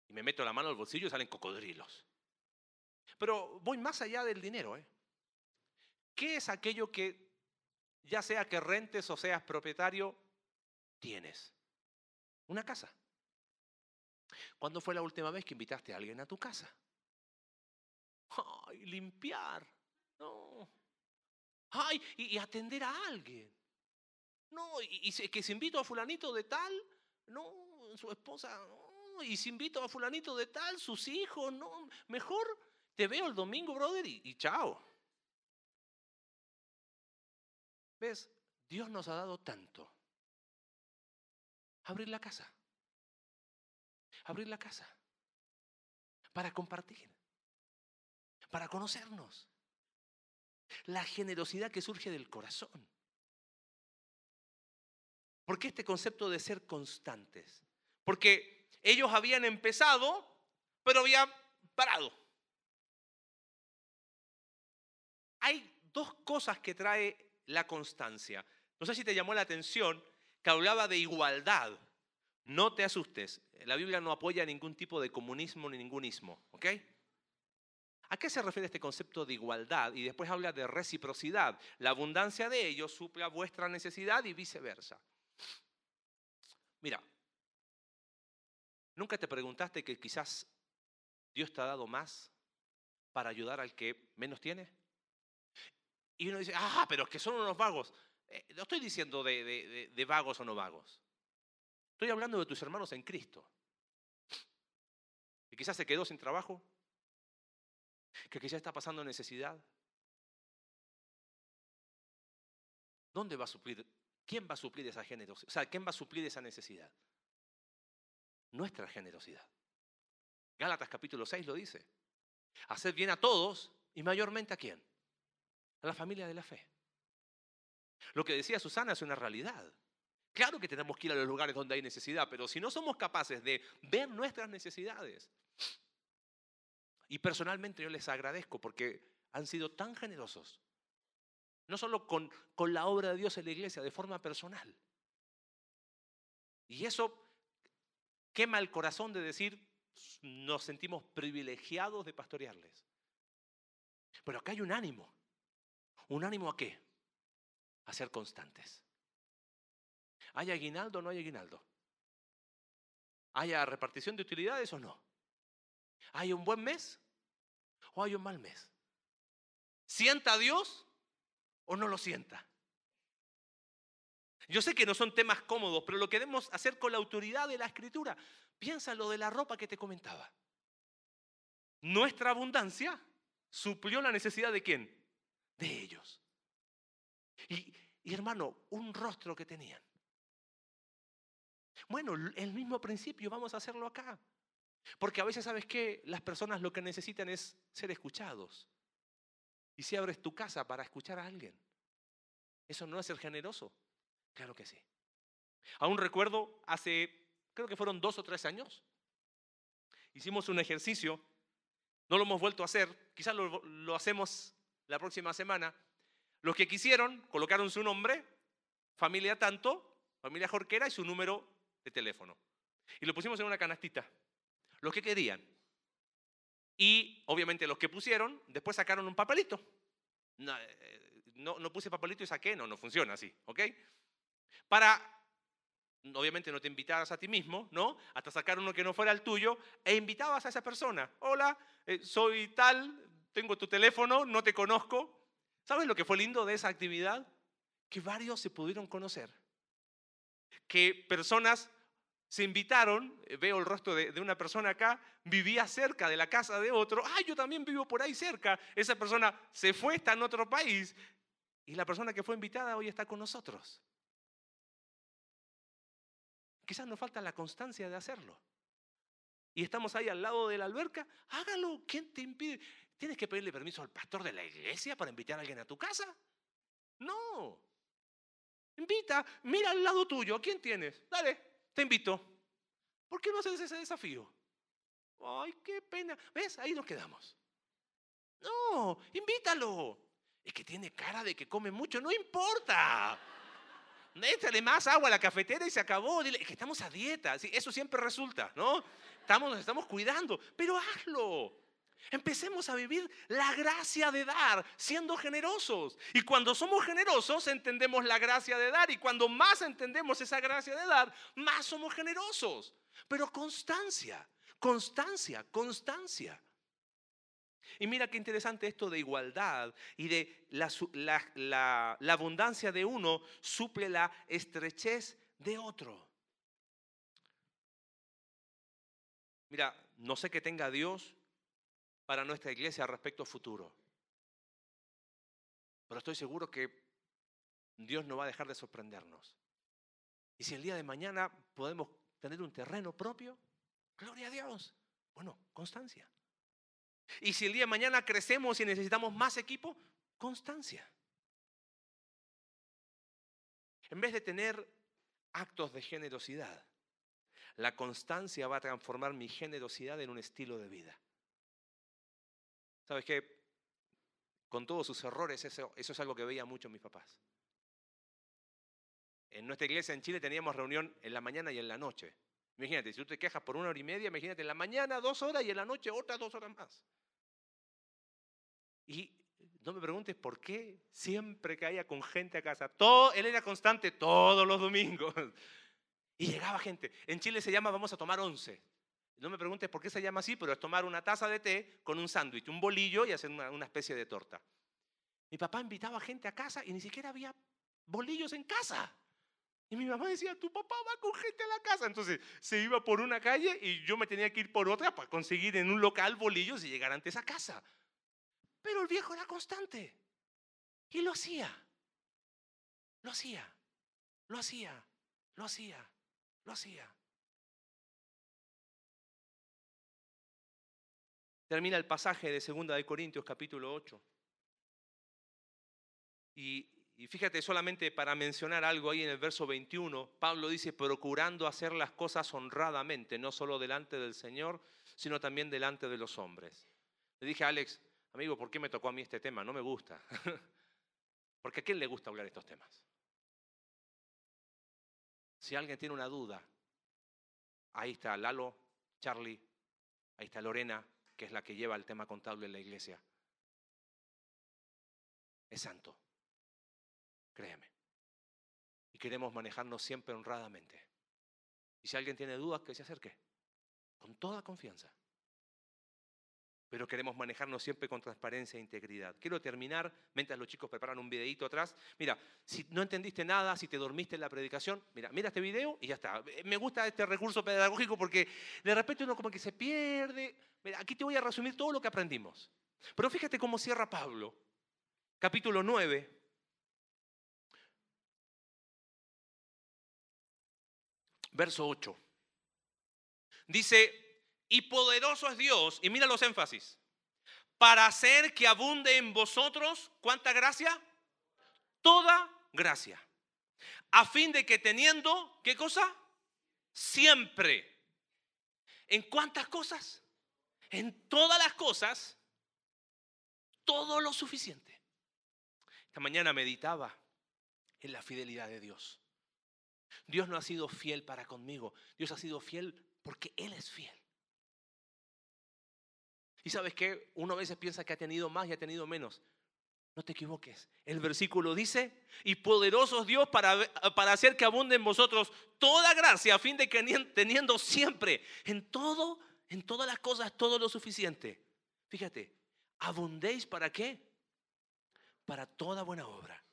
y me meto la mano al bolsillo y salen cocodrilos. Pero voy más allá del dinero. ¿eh? ¿Qué es aquello que, ya sea que rentes o seas propietario, tienes? Una casa. ¿Cuándo fue la última vez que invitaste a alguien a tu casa? Limpiar. No. Ay, y, atender a alguien. No, y, que se invito a fulanito de tal, no, su esposa, no y si invito a fulanito de tal, sus hijos, no, mejor te veo el domingo, brother, y, y chao. ¿Ves? Dios nos ha dado tanto. Abrir la casa. Abrir la casa. Para compartir. Para conocernos. La generosidad que surge del corazón. ¿Por qué este concepto de ser constantes? Porque ellos habían empezado, pero habían parado. Hay dos cosas que trae la constancia. No sé si te llamó la atención que hablaba de igualdad. No te asustes, la Biblia no apoya ningún tipo de comunismo ni ningún ismo, ¿ok? ¿A qué se refiere este concepto de igualdad? Y después habla de reciprocidad. La abundancia de ellos suple a vuestra necesidad y viceversa. Mira, ¿Nunca te preguntaste que quizás Dios te ha dado más para ayudar al que menos tiene? Y uno dice, ah, pero es que son unos vagos. Eh, no estoy diciendo de, de vagos o no vagos. Estoy hablando de tus hermanos en Cristo. Que quizás se quedó sin trabajo. Que quizás está pasando necesidad. ¿Dónde va a suplir? ¿Quién va a suplir esa generosidad? O sea, ¿quién va a suplir esa necesidad? Nuestra generosidad. Gálatas capítulo 6 lo dice. Hacer bien a todos y mayormente a quién? A la familia de la fe. Lo que decía Susana es una realidad. Claro que tenemos que ir a los lugares donde hay necesidad, pero si no somos capaces de ver nuestras necesidades, y personalmente yo les agradezco porque han sido tan generosos, no solo con, con la obra de Dios en la iglesia, de forma personal. Y eso quema el corazón de decir, nos sentimos privilegiados de pastorearles. Pero acá hay un ánimo. ¿Un ánimo a qué? A ser constantes. ¿Hay aguinaldo o no hay aguinaldo? ¿Haya repartición de utilidades o no? ¿Hay un buen mes o hay un mal mes? ¿Sienta a Dios o no lo sienta? Yo sé que no son temas cómodos, pero lo queremos hacer con la autoridad de la escritura. Piensa lo de la ropa que te comentaba. Nuestra abundancia suplió la necesidad de quién? De ellos. Y, y hermano, un rostro que tenían. Bueno, el mismo principio, vamos a hacerlo acá. Porque a veces, ¿sabes qué? Las personas lo que necesitan es ser escuchados. Y si abres tu casa para escuchar a alguien, ¿eso no es ser generoso? Claro que sí. Aún recuerdo, hace, creo que fueron dos o tres años, hicimos un ejercicio, no lo hemos vuelto a hacer, quizás lo, lo hacemos la próxima semana. Los que quisieron colocaron su nombre, familia tanto, familia Jorquera y su número de teléfono. Y lo pusimos en una canastita. Los que querían. Y obviamente los que pusieron, después sacaron un papelito. No, eh, no, puse papelito y saqué, no, no funciona así, ¿ok? Para, obviamente no te invitaras a ti mismo, ¿no? Hasta sacar uno que no fuera el tuyo e invitabas a esa persona. Hola, eh, soy tal, tengo tu teléfono, no te conozco. ¿Sabes lo que fue lindo de esa actividad? Que varios se pudieron conocer que personas se invitaron, eh, veo el rostro de, una persona acá, vivía cerca de la casa de otro, ah, yo también vivo por ahí cerca, esa persona se fue, está en otro país, y la persona que fue invitada hoy está con nosotros. Quizás nos falta la constancia de hacerlo. Y estamos ahí al lado de la alberca, hágalo, ¿quién te impide? ¿Tienes que pedirle permiso al pastor de la iglesia para invitar a alguien a tu casa? No, Invita, mira al lado tuyo, ¿a quién tienes? Dale, te invito. ¿Por qué no haces ese desafío? Ay, qué pena. ¿Ves? Ahí nos quedamos. No, invítalo. Es que tiene cara de que come mucho, no importa. Échale más agua a la cafetera y se acabó. Dile, es que estamos a dieta. eso siempre resulta, ¿no? Estamos, nos estamos cuidando, pero hazlo. Empecemos a vivir la gracia de dar, siendo generosos. Y cuando somos generosos, entendemos la gracia de dar. Y cuando más entendemos esa gracia de dar, más somos generosos. Pero constancia, constancia, constancia. Y mira qué interesante esto de igualdad y de la, la abundancia de uno suple la estrechez de otro. Mira, no sé qué tenga Dios para nuestra iglesia respecto futuro. Pero estoy seguro que Dios no va a dejar de sorprendernos. Y si el día de mañana podemos tener un terreno propio, gloria a Dios. Bueno, constancia. Y si el día de mañana crecemos y necesitamos más equipo, constancia. En vez de tener actos de generosidad, la constancia va a transformar mi generosidad en un estilo de vida. ¿Sabes qué? Con todos sus errores, eso, eso es algo que veía mucho mis papás. En nuestra iglesia en Chile teníamos reunión en la mañana y en la noche. Imagínate, si tú te quejas por una hora y media, imagínate en la mañana dos horas y en la noche otras dos horas más. Y no me preguntes por qué siempre caía con gente a casa. Todo, él era constante todos los domingos. Y llegaba gente. En Chile se llama vamos a tomar once. No me preguntes por qué se llama así, pero es tomar una taza de té con un sándwich, un bolillo y hacer una, especie de torta. Mi papá invitaba gente a casa y ni siquiera había bolillos en casa. Y mi mamá decía, tu papá va con gente a la casa. Entonces se iba por una calle y yo me tenía que ir por otra para conseguir en un local bolillos y llegar antes a casa. Pero el viejo era constante. Y lo hacía. Lo hacía. Lo hacía. Lo hacía. Lo hacía. Termina el pasaje de 2 de Corintios capítulo 8. Y, y, fíjate solamente para mencionar algo ahí en el verso 21, Pablo dice, procurando hacer las cosas honradamente, no solo delante del Señor, sino también delante de los hombres. Le dije a Alex, amigo, ¿por qué me tocó a mí este tema? No me gusta. Porque a quién le gusta hablar estos temas. Si alguien tiene una duda, ahí está Lalo, Charlie, ahí está Lorena, que es la que lleva el tema contable en la iglesia. Es santo. Créeme. Y queremos manejarnos siempre honradamente. Y si alguien tiene dudas, que se acerque. Con toda confianza. Pero queremos manejarnos siempre con transparencia e integridad. Quiero terminar, mientras los chicos preparan un videito atrás. Mira, si no entendiste nada, si te dormiste en la predicación, mira, mira este video y ya está. Me gusta este recurso pedagógico porque de repente uno como que se pierde. Mira, aquí te voy a resumir todo lo que aprendimos. Pero fíjate cómo cierra Pablo, capítulo 9. Verso 8. Dice, y poderoso es Dios, y mira los énfasis, para hacer que abunde en vosotros, ¿cuánta gracia? Toda gracia. A fin de que teniendo, ¿qué cosa? Siempre. ¿En cuántas cosas? En todas las cosas todo lo suficiente. Esta mañana meditaba en la fidelidad de Dios. Dios no ha sido fiel para conmigo, Dios ha sido fiel porque Él es fiel. Y sabes que uno a veces piensa que ha tenido más y ha tenido menos. No te equivoques. El versículo dice, y poderosos Dios para, para hacer que abunde en vosotros toda gracia a fin de que teniendo siempre en todo en todas las cosas todo lo suficiente. Fíjate, abundéis para qué? Para toda buena obra.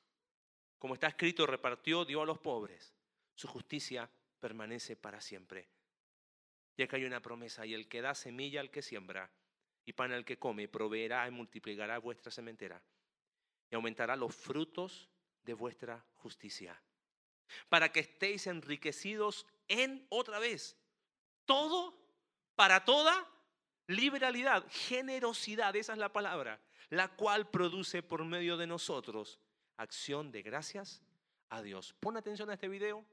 Como está escrito, repartió, dio a los pobres. Su justicia permanece para siempre. Y acá hay una promesa, y el que da semilla al que siembra, y pan al que come, proveerá y multiplicará vuestra sementera, y aumentará los frutos de vuestra justicia, para que estéis enriquecidos en otra vez todo para toda liberalidad, generosidad, esa es la palabra, la cual produce por medio de nosotros acción de gracias a Dios. Pon atención a este video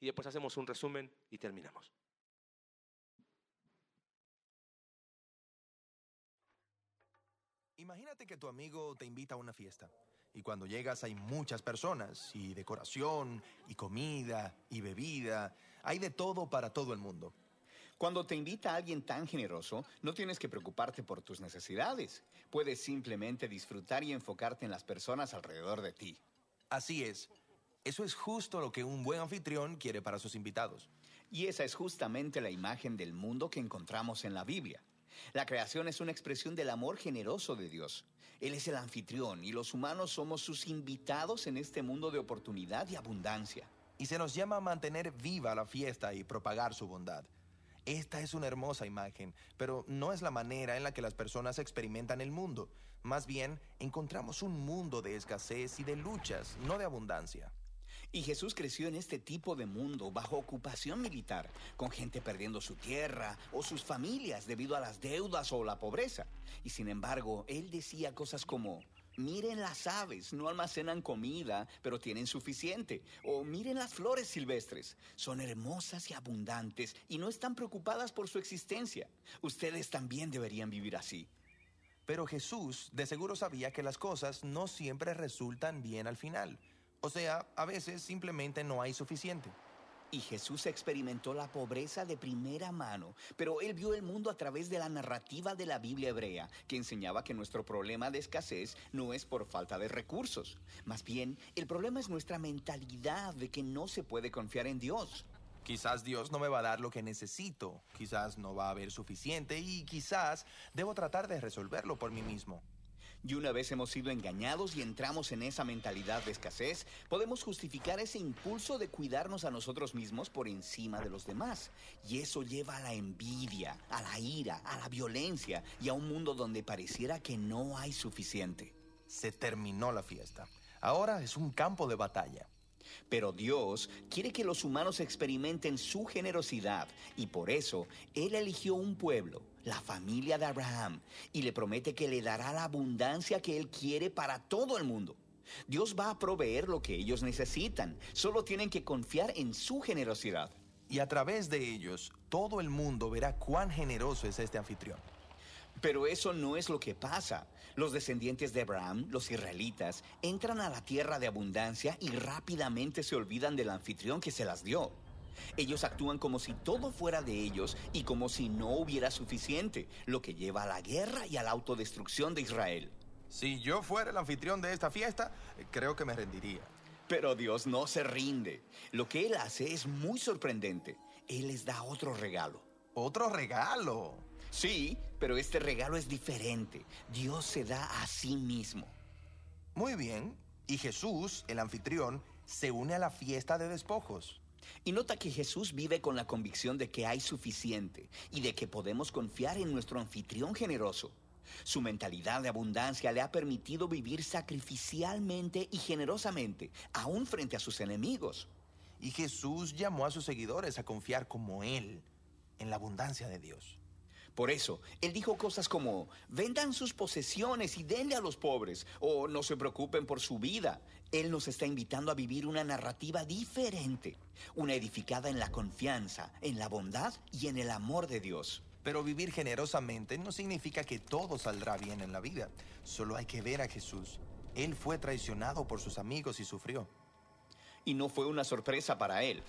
y después hacemos un resumen y terminamos. Imagínate que tu amigo te invita a una fiesta y cuando llegas hay muchas personas y decoración y comida y bebida, hay de todo para todo el mundo. Cuando te invita a alguien tan generoso, no tienes que preocuparte por tus necesidades. Puedes simplemente disfrutar y enfocarte en las personas alrededor de ti. Así es. Eso es justo lo que un buen anfitrión quiere para sus invitados. Y esa es justamente la imagen del mundo que encontramos en la Biblia. La creación es una expresión del amor generoso de Dios. Él es el anfitrión y los humanos somos sus invitados en este mundo de oportunidad y abundancia. Y se nos llama a mantener viva la fiesta y propagar su bondad. Esta es una hermosa imagen, pero no es la manera en la que las personas experimentan el mundo. Más bien, encontramos un mundo de escasez y de luchas, no de abundancia. Y Jesús creció en este tipo de mundo bajo ocupación militar, con gente perdiendo su tierra o sus familias debido a las deudas o la pobreza. Y sin embargo, Él decía cosas como, Miren las aves, no almacenan comida, pero tienen suficiente. O miren las flores silvestres, son hermosas y abundantes y no están preocupadas por su existencia. Ustedes también deberían vivir así. Pero Jesús de seguro sabía que las cosas no siempre resultan bien al final. O sea, a veces simplemente no hay suficiente. Y Jesús experimentó la pobreza de primera mano, pero él vio el mundo a través de la narrativa de la Biblia hebrea, que enseñaba que nuestro problema de escasez no es por falta de recursos. Más bien, el problema es nuestra mentalidad de que no se puede confiar en Dios. Quizás Dios no me va a dar lo que necesito, quizás no va a haber suficiente y quizás debo tratar de resolverlo por mí mismo. Y una vez hemos sido engañados y entramos en esa mentalidad de escasez, podemos justificar ese impulso de cuidarnos a nosotros mismos por encima de los demás. Y eso lleva a la envidia, a la ira, a la violencia y a un mundo donde pareciera que no hay suficiente. Se terminó la fiesta. Ahora es un campo de batalla. Pero Dios quiere que los humanos experimenten su generosidad y por eso Él eligió un pueblo, la familia de Abraham, y le promete que le dará la abundancia que Él quiere para todo el mundo. Dios va a proveer lo que ellos necesitan, solo tienen que confiar en su generosidad. Y a través de ellos, todo el mundo verá cuán generoso es este anfitrión. Pero eso no es lo que pasa. Los descendientes de Abraham, los israelitas, entran a la tierra de abundancia y rápidamente se olvidan del anfitrión que se las dio. Ellos actúan como si todo fuera de ellos y como si no hubiera suficiente, lo que lleva a la guerra y a la autodestrucción de Israel. Si yo fuera el anfitrión de esta fiesta, creo que me rendiría. Pero Dios no se rinde. Lo que Él hace es muy sorprendente. Él les da otro regalo. ¿Otro regalo? Sí, pero este regalo es diferente. Dios se da a sí mismo. Muy bien. Y Jesús, el anfitrión, se une a la fiesta de despojos. Y nota que Jesús vive con la convicción de que hay suficiente y de que podemos confiar en nuestro anfitrión generoso. Su mentalidad de abundancia le ha permitido vivir sacrificialmente y generosamente, aún frente a sus enemigos. Y Jesús llamó a sus seguidores a confiar como Él en la abundancia de Dios. Por eso, él dijo cosas como, vendan sus posesiones y denle a los pobres, o no se preocupen por su vida. Él nos está invitando a vivir una narrativa diferente, una edificada en la confianza, en la bondad y en el amor de Dios. Pero vivir generosamente no significa que todo saldrá bien en la vida. Solo hay que ver a Jesús. Él fue traicionado por sus amigos y sufrió. Y no fue una sorpresa para él.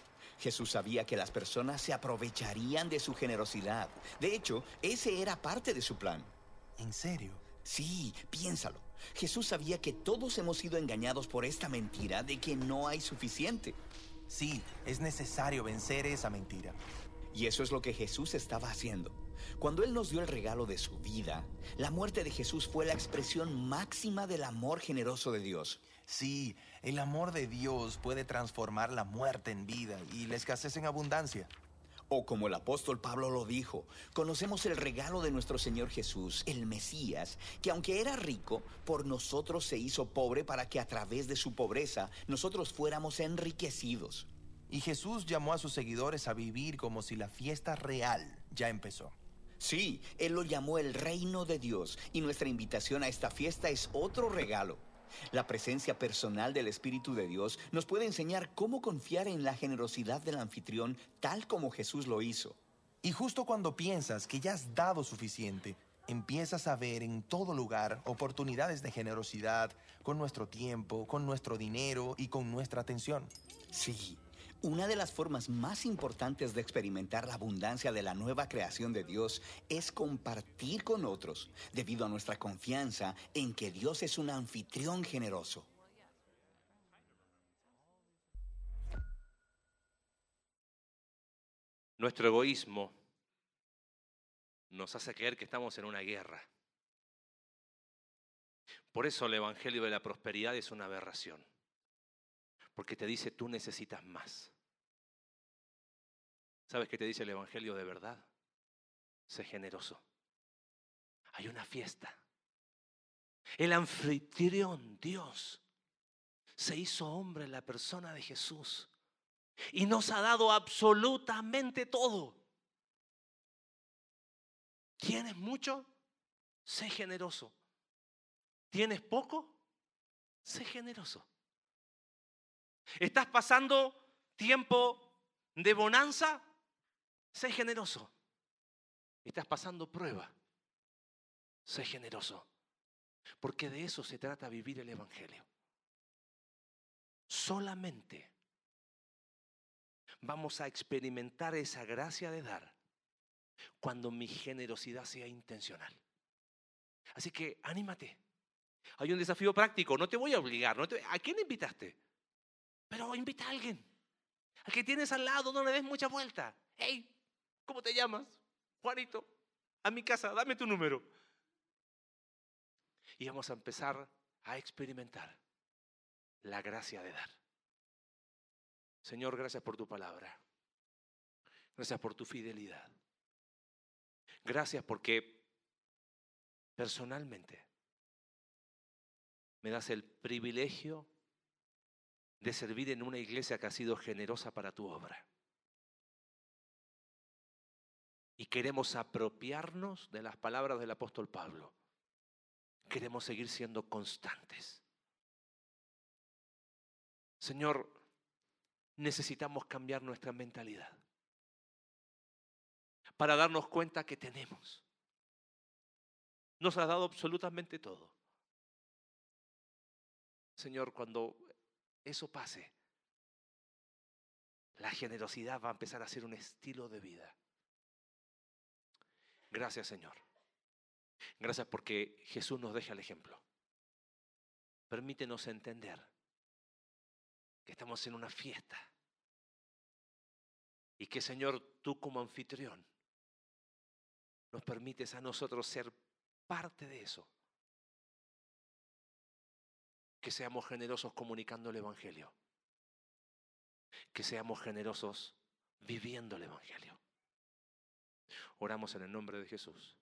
Jesús sabía que las personas se aprovecharían de su generosidad. De hecho, ese era parte de su plan. ¿En serio? Sí, piénsalo. Jesús sabía que todos hemos sido engañados por esta mentira de que no hay suficiente. Sí, es necesario vencer esa mentira. Y eso es lo que Jesús estaba haciendo. Cuando Él nos dio el regalo de su vida, la muerte de Jesús fue la expresión máxima del amor generoso de Dios. Sí, el amor de Dios puede transformar la muerte en vida y la escasez en abundancia. O como el apóstol Pablo lo dijo, conocemos el regalo de nuestro Señor Jesús, el Mesías, que aunque era rico, por nosotros se hizo pobre para que a través de su pobreza nosotros fuéramos enriquecidos. Y Jesús llamó a sus seguidores a vivir como si la fiesta real ya empezó. Sí, Él lo llamó el reino de Dios y nuestra invitación a esta fiesta es otro regalo. La presencia personal del Espíritu de Dios nos puede enseñar cómo confiar en la generosidad del anfitrión tal como Jesús lo hizo. Y justo cuando piensas que ya has dado suficiente, empiezas a ver en todo lugar oportunidades de generosidad con nuestro tiempo, con nuestro dinero y con nuestra atención. Sí, una de las formas más importantes de experimentar la abundancia de la nueva creación de Dios es compartir con otros, debido a nuestra confianza en que Dios es un anfitrión generoso. Nuestro egoísmo nos hace creer que estamos en una guerra. Por eso el Evangelio de la Prosperidad es una aberración. Porque te dice, tú necesitas más. ¿Sabes qué te dice el Evangelio de verdad? Sé generoso. Hay una fiesta. El anfitrión, Dios, se hizo hombre en la persona de Jesús y nos ha dado absolutamente todo. ¿Tienes mucho? Sé generoso. ¿Tienes poco? Sé generoso. ¿Estás pasando tiempo de bonanza? Sé generoso. Estás pasando prueba. Sé generoso. Porque de eso se trata vivir el Evangelio. Solamente vamos a experimentar esa gracia de dar cuando mi generosidad sea intencional. Así que anímate. Hay un desafío práctico. No te voy a obligar. ¿A quién invitaste? Pero invita a alguien. A que tienes al lado, no le des mucha vuelta. Hey, ¿Cómo te llamas? Juanito, a mi casa, dame tu número. y vamos a empezar a experimentar la gracia de dar. Señor, gracias por tu palabra. Gracias por tu fidelidad. Gracias porque personalmente me das el privilegio de servir en una iglesia que ha sido generosa para tu obra. Y queremos apropiarnos de las palabras del apóstol Pablo. Queremos seguir siendo constantes. Señor, necesitamos cambiar nuestra mentalidad para darnos cuenta que tenemos. Nos has dado absolutamente todo. Señor, cuando eso pase, la generosidad va a empezar a ser un estilo de vida. Gracias, Señor. Gracias porque Jesús nos deja el ejemplo. Permítenos entender que estamos en una fiesta. Y que Señor, tú como anfitrión, nos permites a nosotros ser parte de eso. Que seamos generosos comunicando el Evangelio. Que seamos generosos viviendo el Evangelio. Oramos en el nombre de Jesús.